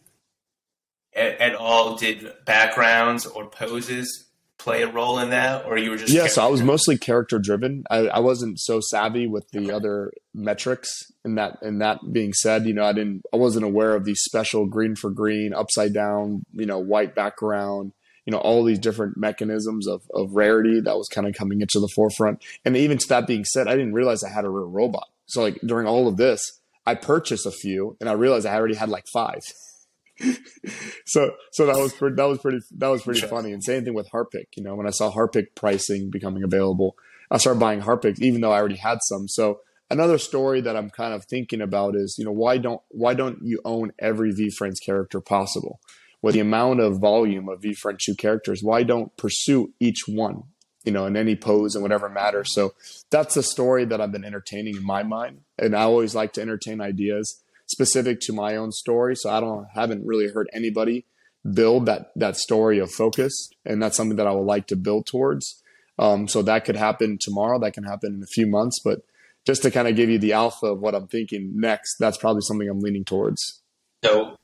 at, at all? Did backgrounds or poses play a role in that, or you were just? Yes, yeah, so I was mostly character driven. I, I, wasn't so savvy with the okay. other metrics. In that, and that being said, you know, I didn't, I wasn't aware of these special green for green, upside down, you know, white background, you know all these different mechanisms of, of rarity that was kind of coming into the forefront and even to that being said i didn't realize i had a real robot so like during all of this i purchased a few and i realized i already had like five so so that was pretty that was pretty that was pretty funny. And same thing with Harpic you know when i saw Harpic pricing becoming available i started buying Harpic even though i already had some. So another story that i'm kind of thinking about is you know why don't why don't you own every VeeFriends character possible? With the amount of volume of VeeFriend 2 characters, why don't pursue each one, you know, in any pose and whatever matters. So that's a story that I've been entertaining in my mind. And I always like to entertain ideas specific to my own story. So I don't haven't really heard anybody build that that story of focus, and that's something that I would like to build towards. Um, so that could happen tomorrow. That can happen in a few months, but just to kind of give you the alpha of what I'm thinking next, that's probably something I'm leaning towards. So,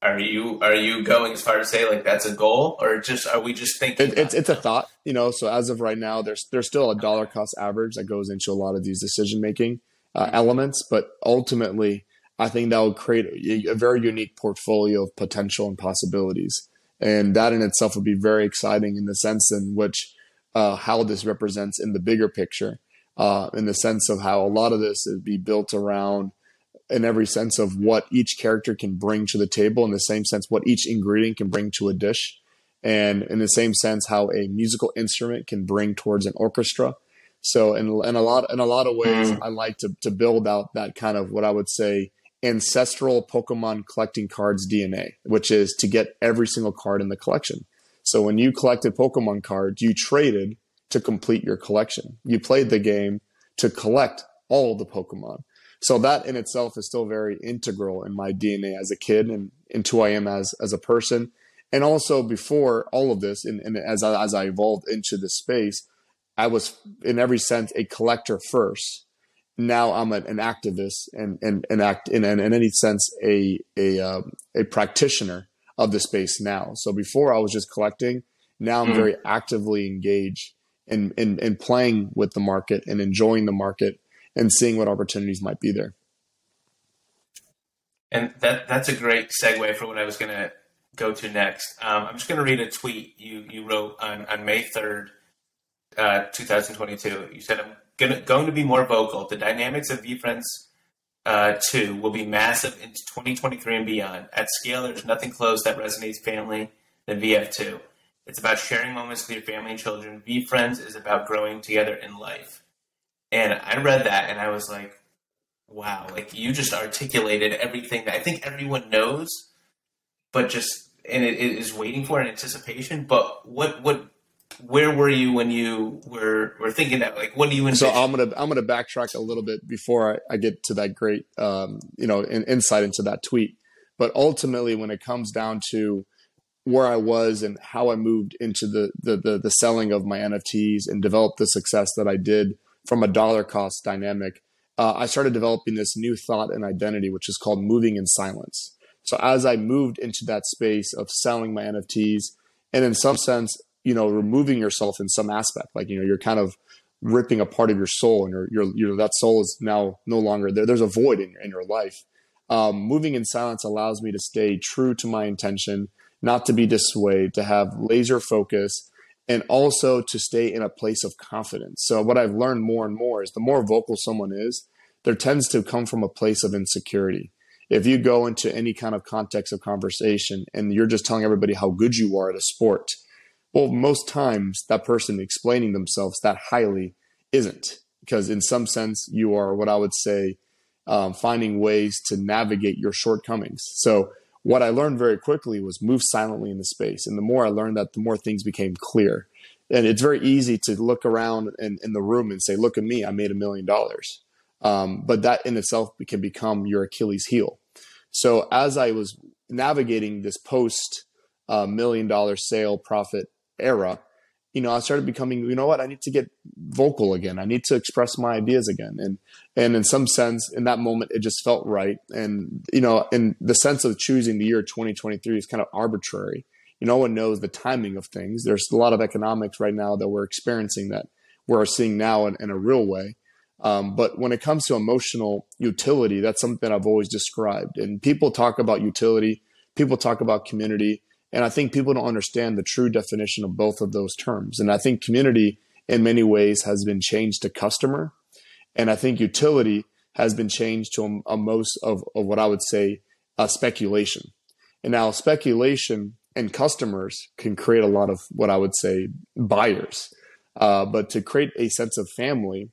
are you are you going as far as say like that's a goal, or just are we just thinking? It, it's it's a thought, you know. So as of right now, there's there's still a dollar cost average that goes into a lot of these decision making uh, elements, but ultimately, I think that will create a, a very unique portfolio of potential and possibilities, and that in itself would be very exciting in the sense in which uh, how this represents in the bigger picture, uh, in the sense of how a lot of this is be built around in every sense of what each character can bring to the table, in the same sense what each ingredient can bring to a dish, and in the same sense how a musical instrument can bring towards an orchestra. So in, in a lot in a lot of ways, mm. I like to to build out that kind of what I would say ancestral Pokemon collecting cards DNA, which is to get every single card in the collection. So when you collected Pokemon cards, you traded to complete your collection. You played the game to collect all the Pokemon. So that in itself is still very integral in my DNA as a kid and into who I am as as a person. And also before all of this, and, and as I, as I evolved into this space, I was in every sense a collector first. Now I'm an, an activist and and and act in, in, in any sense a a um, a practitioner of the space now. So before I was just collecting. Now I'm mm. very actively engaged in, in in playing with the market and enjoying the market and seeing what opportunities might be there. And that that's a great segue for what I was going to go to next. Um, I'm just going to read a tweet you you wrote on on May third, uh, 2022. You said I'm gonna, going to be more vocal. The dynamics of VeeFriends uh, 2 will be massive into 2023 and beyond. At scale, there's nothing close that resonates family than VF2. It's about sharing moments with your family and children. VeeFriends is about growing together in life. And I read that and I was like, wow, like you just articulated everything that I think everyone knows, but just and it, it is waiting for an anticipation. But what what where were you when you were were thinking that? Like, what do you envision? So I'm gonna I'm gonna backtrack a little bit before I, I get to that great um, you know in, insight into that tweet. But ultimately, when it comes down to where I was and how I moved into the the the, the selling of my NFTs and developed the success that I did from a dollar cost dynamic, uh, I started developing this new thought and identity, which is called moving in silence. So as I moved into that space of selling my NFTs, and in some sense, you know, removing yourself in some aspect, like you know, you're kind of ripping a part of your soul, and your your you know that soul is now no longer there. There's a void in, in your life. Um, moving in silence allows me to stay true to my intention, not to be dissuaded, to have laser focus, and also to stay in a place of confidence. So, what I've learned more and more is the more vocal someone is, there tends to come from a place of insecurity. If you go into any kind of context of conversation and you're just telling everybody how good you are at a sport, well, most times that person explaining themselves that highly isn't, because in some sense, you are what I would say um, finding ways to navigate your shortcomings. So, what I learned very quickly was move silently in the space. And the more I learned that, the more things became clear. And it's very easy to look around in, in the room and say, look at me, I made a million dollars. Um, but that in itself can become your Achilles heel. So as I was navigating this post uh, million dollar sale profit era, you know, I started becoming, you know what, I need to get vocal again. I need to express my ideas again. And and in some sense, in that moment, it just felt right. And you know, in the sense of choosing the year 2023 is kind of arbitrary. You know, no one knows the timing of things. There's a lot of economics right now that we're experiencing that we're seeing now in, in a real way. Um, but when it comes to emotional utility, that's something I've always described. And people talk about utility, people talk about community and I think people don't understand the true definition of both of those terms. And I think community in many ways has been changed to customer. And I think utility has been changed to a, a most of, of, what I would say a speculation. And now speculation and customers can create a lot of what I would say buyers. Uh, but to create a sense of family,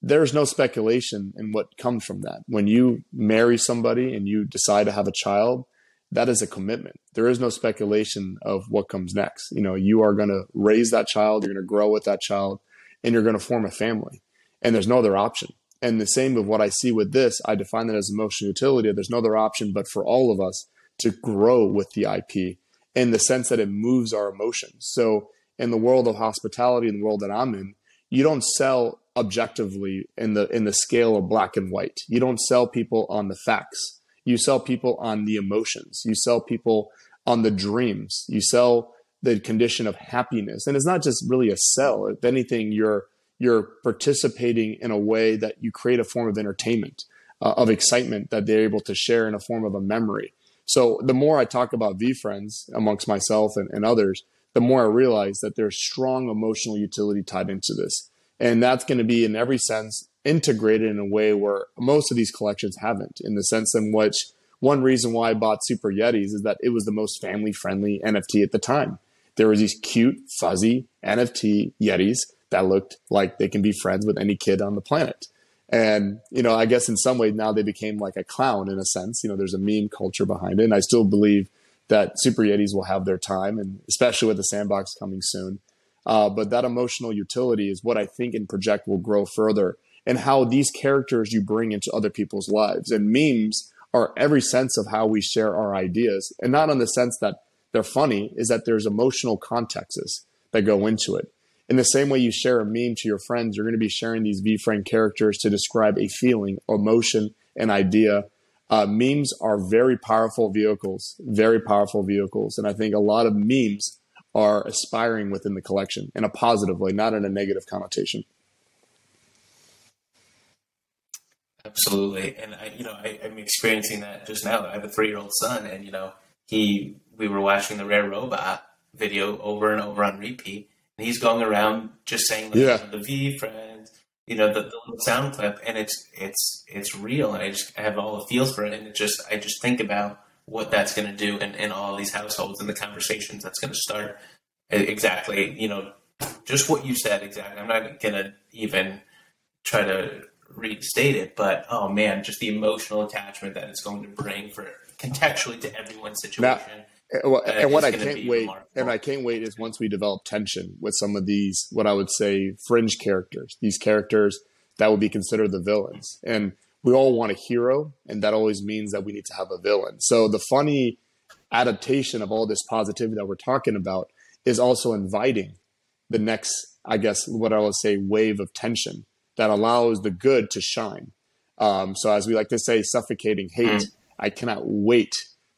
there's no speculation in what comes from that. When you marry somebody and you decide to have a child, that is a commitment. There is no speculation of what comes next. You know, you are going to raise that child, you're going to grow with that child, and you're going to form a family. And there's no other option. And the same with what I see with this, I define that as emotional utility. There's no other option but for all of us to grow with the IP in the sense that it moves our emotions. So in the world of hospitality, in the world that I'm in, you don't sell objectively in the in the scale of black and white. You don't sell people on the facts. You sell people on the emotions. You sell people on the dreams. You sell the condition of happiness. And it's not just really a sell. If anything, you're you're participating in a way that you create a form of entertainment, uh, of excitement that they're able to share in a form of a memory. So the more I talk about VeeFriends amongst myself and, and others, the more I realize that there's strong emotional utility tied into this. And that's going to be in every sense integrated in a way where most of these collections haven't, in the sense in which one reason why I bought Super Yetis is that it was the most family friendly NFT at the time. There was these cute, fuzzy NFT Yetis that looked like they can be friends with any kid on the planet. And, you know, I guess in some way now they became like a clown in a sense. You know, there's a meme culture behind it. And I still believe that Super Yetis will have their time, and especially with the sandbox coming soon. Uh, but that emotional utility is what I think and Project will grow further, and how these characters you bring into other people's lives. And memes are every sense of how we share our ideas, and not in the sense that they're funny, is that there's emotional contexts that go into it. In the same way you share a meme to your friends, you're going to be sharing these VeeFriend characters to describe a feeling, emotion, an idea. Uh, memes are very powerful vehicles, very powerful vehicles. And I think a lot of memes are aspiring within the collection in a positive way, not in a negative connotation. Absolutely, and I, you know, I, am experiencing that just now. I have a three-year-old son, and you know, he we were watching the Rare Robot video over and over on repeat, and he's going around just saying, like, "Yeah, the VeeFriends," you know, the, the, little sound clip, and it's it's it's real, and I just I have all the feels for it, and it just I just think about what that's going to do in, in all these households and the conversations that's going to start. Exactly, you know, just what you said. Exactly. I'm not going to even try to restate it, but oh man, just the emotional attachment that it's going to bring for contextually to everyone's situation. Now, uh, and what I can't wait, remarkable. and I can't wait is once we develop tension with some of these, what I would say, fringe characters, these characters that would be considered the villains. And we all want a hero, and that always means that we need to have a villain. So the funny adaptation of all this positivity that we're talking about is also inviting the next, I guess, what I would say, wave of tension that allows the good to shine. Um, so as we like to say, suffocating hate. Mm. I cannot wait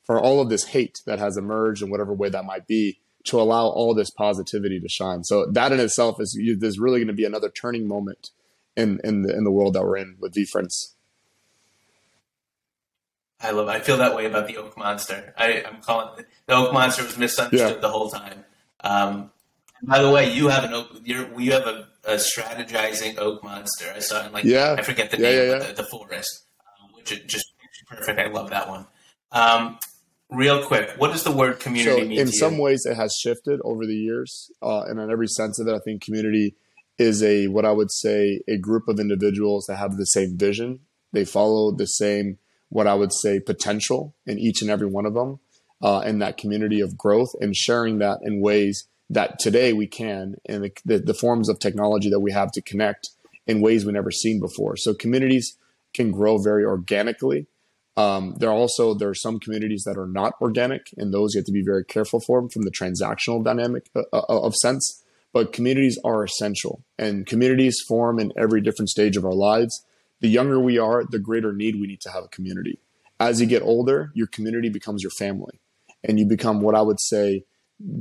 for all of this hate that has emerged in whatever way that might be to allow all this positivity to shine. So that in itself is there's really going to be another turning moment in in the in the world that we're in with VeeFriends. I love. I feel that way about the oak monster. I, am calling it, the oak monster was misunderstood yeah. the whole time. Um, by the way, you have an oak. You're, you have a, a, strategizing oak monster. I saw it in like yeah. I forget the yeah, name, yeah, the, the, forest, um, which is just perfect. I love that one. Um, real quick, what does the word community so mean? In some you? ways, it has shifted over the years, uh, and in every sense of it, I think community is a what I would say a group of individuals that have the same vision. They follow the same what I would say potential in each and every one of them uh, in that community of growth and sharing that in ways that today we can in the, the, the forms of technology that we have to connect in ways we've never seen before. So communities can grow very organically. Um, there are also there are some communities that are not organic, and those you have to be very careful for from the transactional dynamic uh, uh, of sense. But communities are essential, and communities form in every different stage of our lives the younger we are, the greater need we need to have a community. As you get older, your community becomes your family, and you become what I would say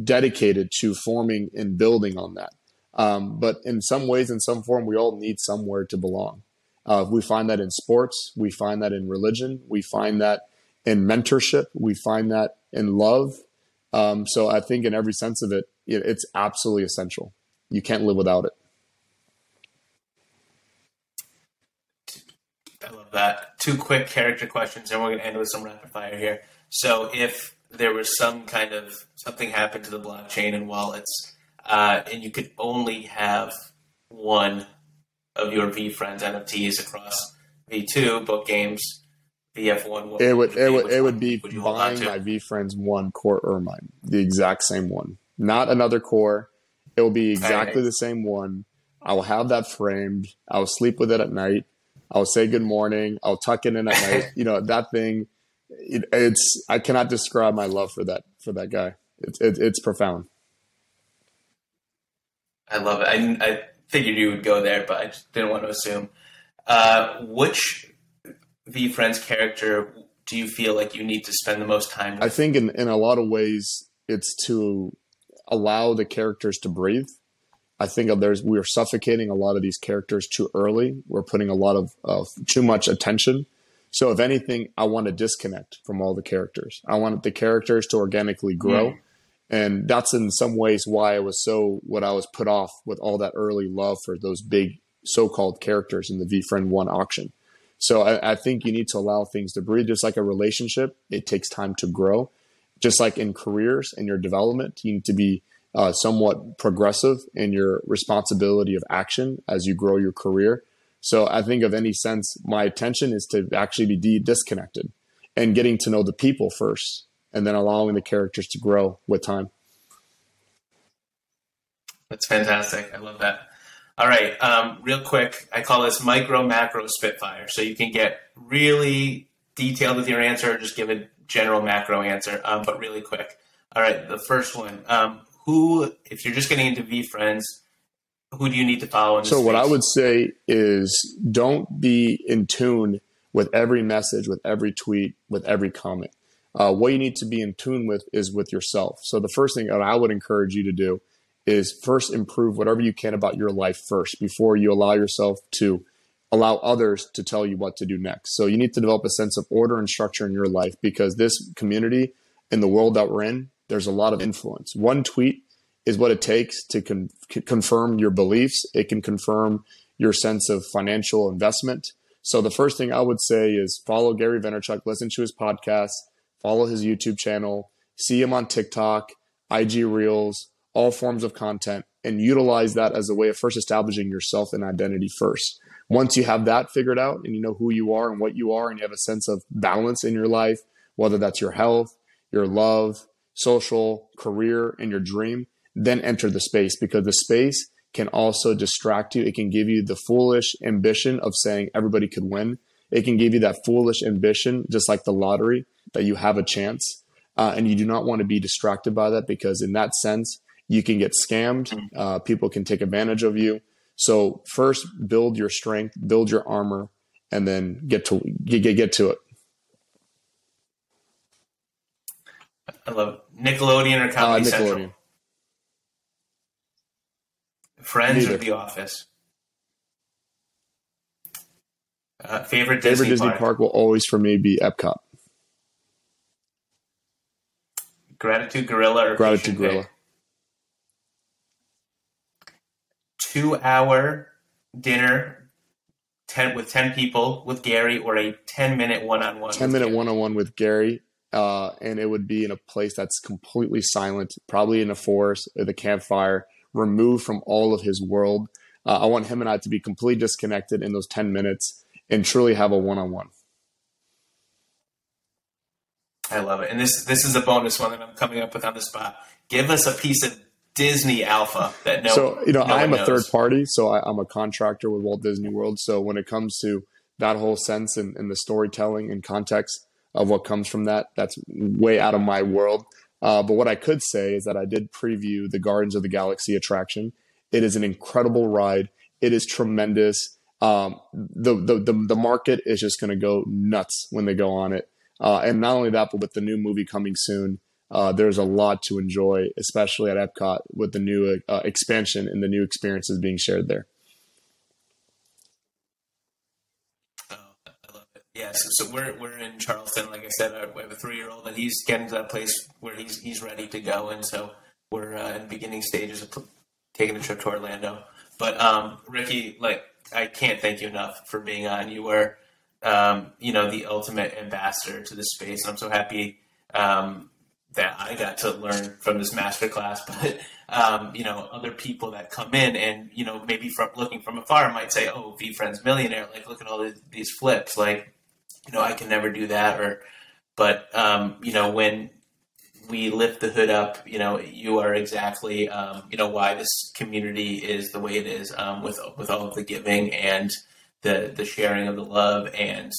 dedicated to forming and building on that. Um, but in some ways, in some form, we all need somewhere to belong. Uh, we find that in sports, we find that in religion, we find that in mentorship, we find that in love. Um, so I think, in every sense of it, it, it's absolutely essential. You can't live without it. That. Two quick character questions, and we're going to end with some rapid fire here. So, if there was some kind of something happened to the blockchain and wallets, uh, and you could only have one of your VeeFriends NFTs across V2 book games, VF1, it would it would it would be would buying my VeeFriends one core Ermine, the exact same one, not another core. It will be exactly the same one. I will have that framed. I will sleep with it at night. I'll say good morning. I'll tuck it in at night. You know, that thing, it, it's I cannot describe my love for that for that guy. It's it, it's profound. I love it. I, I figured you would go there, but I just didn't want to assume. Uh, which VeeFriends character do you feel like you need to spend the most time with? I think in, in a lot of ways it's to allow the characters to breathe. I think there's we're suffocating a lot of these characters too early. We're putting a lot of, of too much attention. So if anything, I want to disconnect from all the characters. I want the characters to organically grow. And that's in some ways why I was so what I was put off with all that early love for those big so-called characters in the VeeFriend One auction. So I, I, think you need to allow things to breathe. Just like a relationship, it takes time to grow. Just like in careers and your development, you need to be uh, somewhat progressive in your responsibility of action as you grow your career. So I think of any sense, my attention is to actually be de- disconnected and getting to know the people first, and then allowing the characters to grow with time. That's fantastic. I love that. All right, um, real quick, I call this micro macro Spitfire. So you can get really detailed with your answer, or just give a general macro answer, um, but really quick. All right, the first one. Um, who, if you're just getting into VeeFriends, who do you need to follow? so space? what I would say is don't be in tune with every message, with every tweet, with every comment. Uh, what you need to be in tune with is with yourself. So the first thing I would encourage you to do is first improve whatever you can about your life first before you allow yourself to allow others to tell you what to do next. So you need to develop a sense of order and structure in your life because this community in the world that we're in, there's a lot of influence. One tweet is what it takes to con- confirm your beliefs. It can confirm your sense of financial investment. So the first thing I would say is follow Gary Vaynerchuk, listen to his podcast, follow his YouTube channel, see him on TikTok, IG Reels, all forms of content and utilize that as a way of first establishing yourself and identity first. Once you have that figured out and you know who you are and what you are and you have a sense of balance in your life, whether that's your health, your love, social, career, and your dream, then enter the space because the space can also distract you. It can give you the foolish ambition of saying everybody could win. It can give you that foolish ambition, just like the lottery, that you have a chance. Uh, and you do not want to be distracted by that because, in that sense, you can get scammed. Uh, people can take advantage of you. So first, build your strength, build your armor, and then get to get get to it. I love Nickelodeon or Comedy uh, Nickelodeon. Central. Friends Neither. or The Office. Uh, favorite Disney, favorite Disney park? park will always for me be Epcot. Gratitude Gorilla or Gratitude Gorilla. two hour dinner 10 with 10 people with Gary or a 10 minute one on one 10 minute one on one with Gary uh, and it would be in a place that's completely silent probably in a forest with a campfire removed from all of his world uh, I want him and I to be completely disconnected in those 10 minutes and truly have a one on one I love it and this this is a bonus one that I'm coming up with on the spot give us a piece of Disney Alpha that no. So you know, no I'm a knows. third party, so I, am a contractor with Walt Disney World. So when it comes to that whole sense and, and, the storytelling and context of what comes from that, that's way out of my world. Uh, but what I could say is that I did preview the Guardians of the Galaxy attraction. It is an incredible ride. It is tremendous. Um, the, the, the the market is just going to go nuts when they go on it. Uh, and not only that, but with the new movie coming soon, uh, there's a lot to enjoy, especially at Epcot with the new uh, expansion and the new experiences being shared there. Oh, I love it. Yeah, so, so we're we're in Charleston. Like I said, I have a three year old, and he's getting to that place where he's he's ready to go, and so we're uh, in beginning stages of t- taking a trip to Orlando. But um, Ricky, like I can't thank you enough for being on. You were, um, you know, the ultimate ambassador to the space. I'm so happy um, that I got to learn from this master class, but um, you know, other people that come in and you know maybe from looking from afar might say, "Oh, VeeFriends millionaire, like look at all these, these flips, like you know I can never do that." Or, but um, you know when we lift the hood up, you know you are exactly um, you know why this community is the way it is um, with with all of the giving and the the sharing of the love and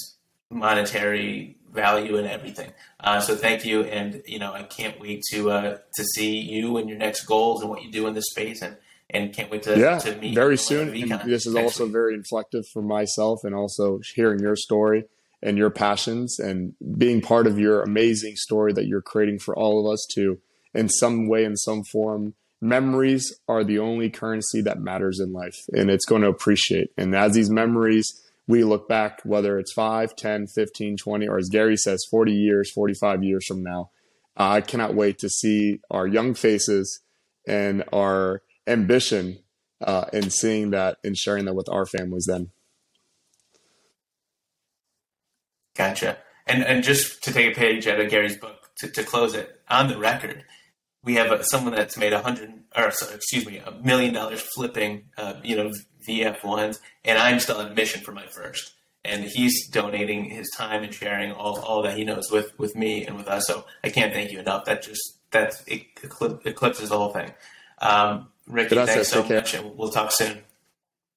monetary value and everything. Uh, so thank you, and you know I can't wait to uh, to see you and your next goals and what you do in this space, and and can't wait to, yeah, to meet very soon. this is also week. very inflective for myself, and also hearing your story and your passions and being part of your amazing story that you're creating for all of us to, in some way, in some form. Memories are the only currency that matters in life, and it's going to appreciate. And as these memories we look back, whether it's 5, 10, 15, 20, or as Gary says, 40 years, 45 years from now. I cannot wait to see our young faces and our ambition uh, in seeing that and sharing that with our families then. Gotcha. And and just to take a page out of Gary's book to, to close it on the record, we have a, someone that's made a hundred or excuse me a million dollars flipping uh, you know VF ones, and I'm still on mission for my first. And he's donating his time and sharing all, all that he knows with, with me and with us. So I can't thank you enough. That just that eclipses the whole thing. Um, Ricky, thanks so much, and we'll talk soon.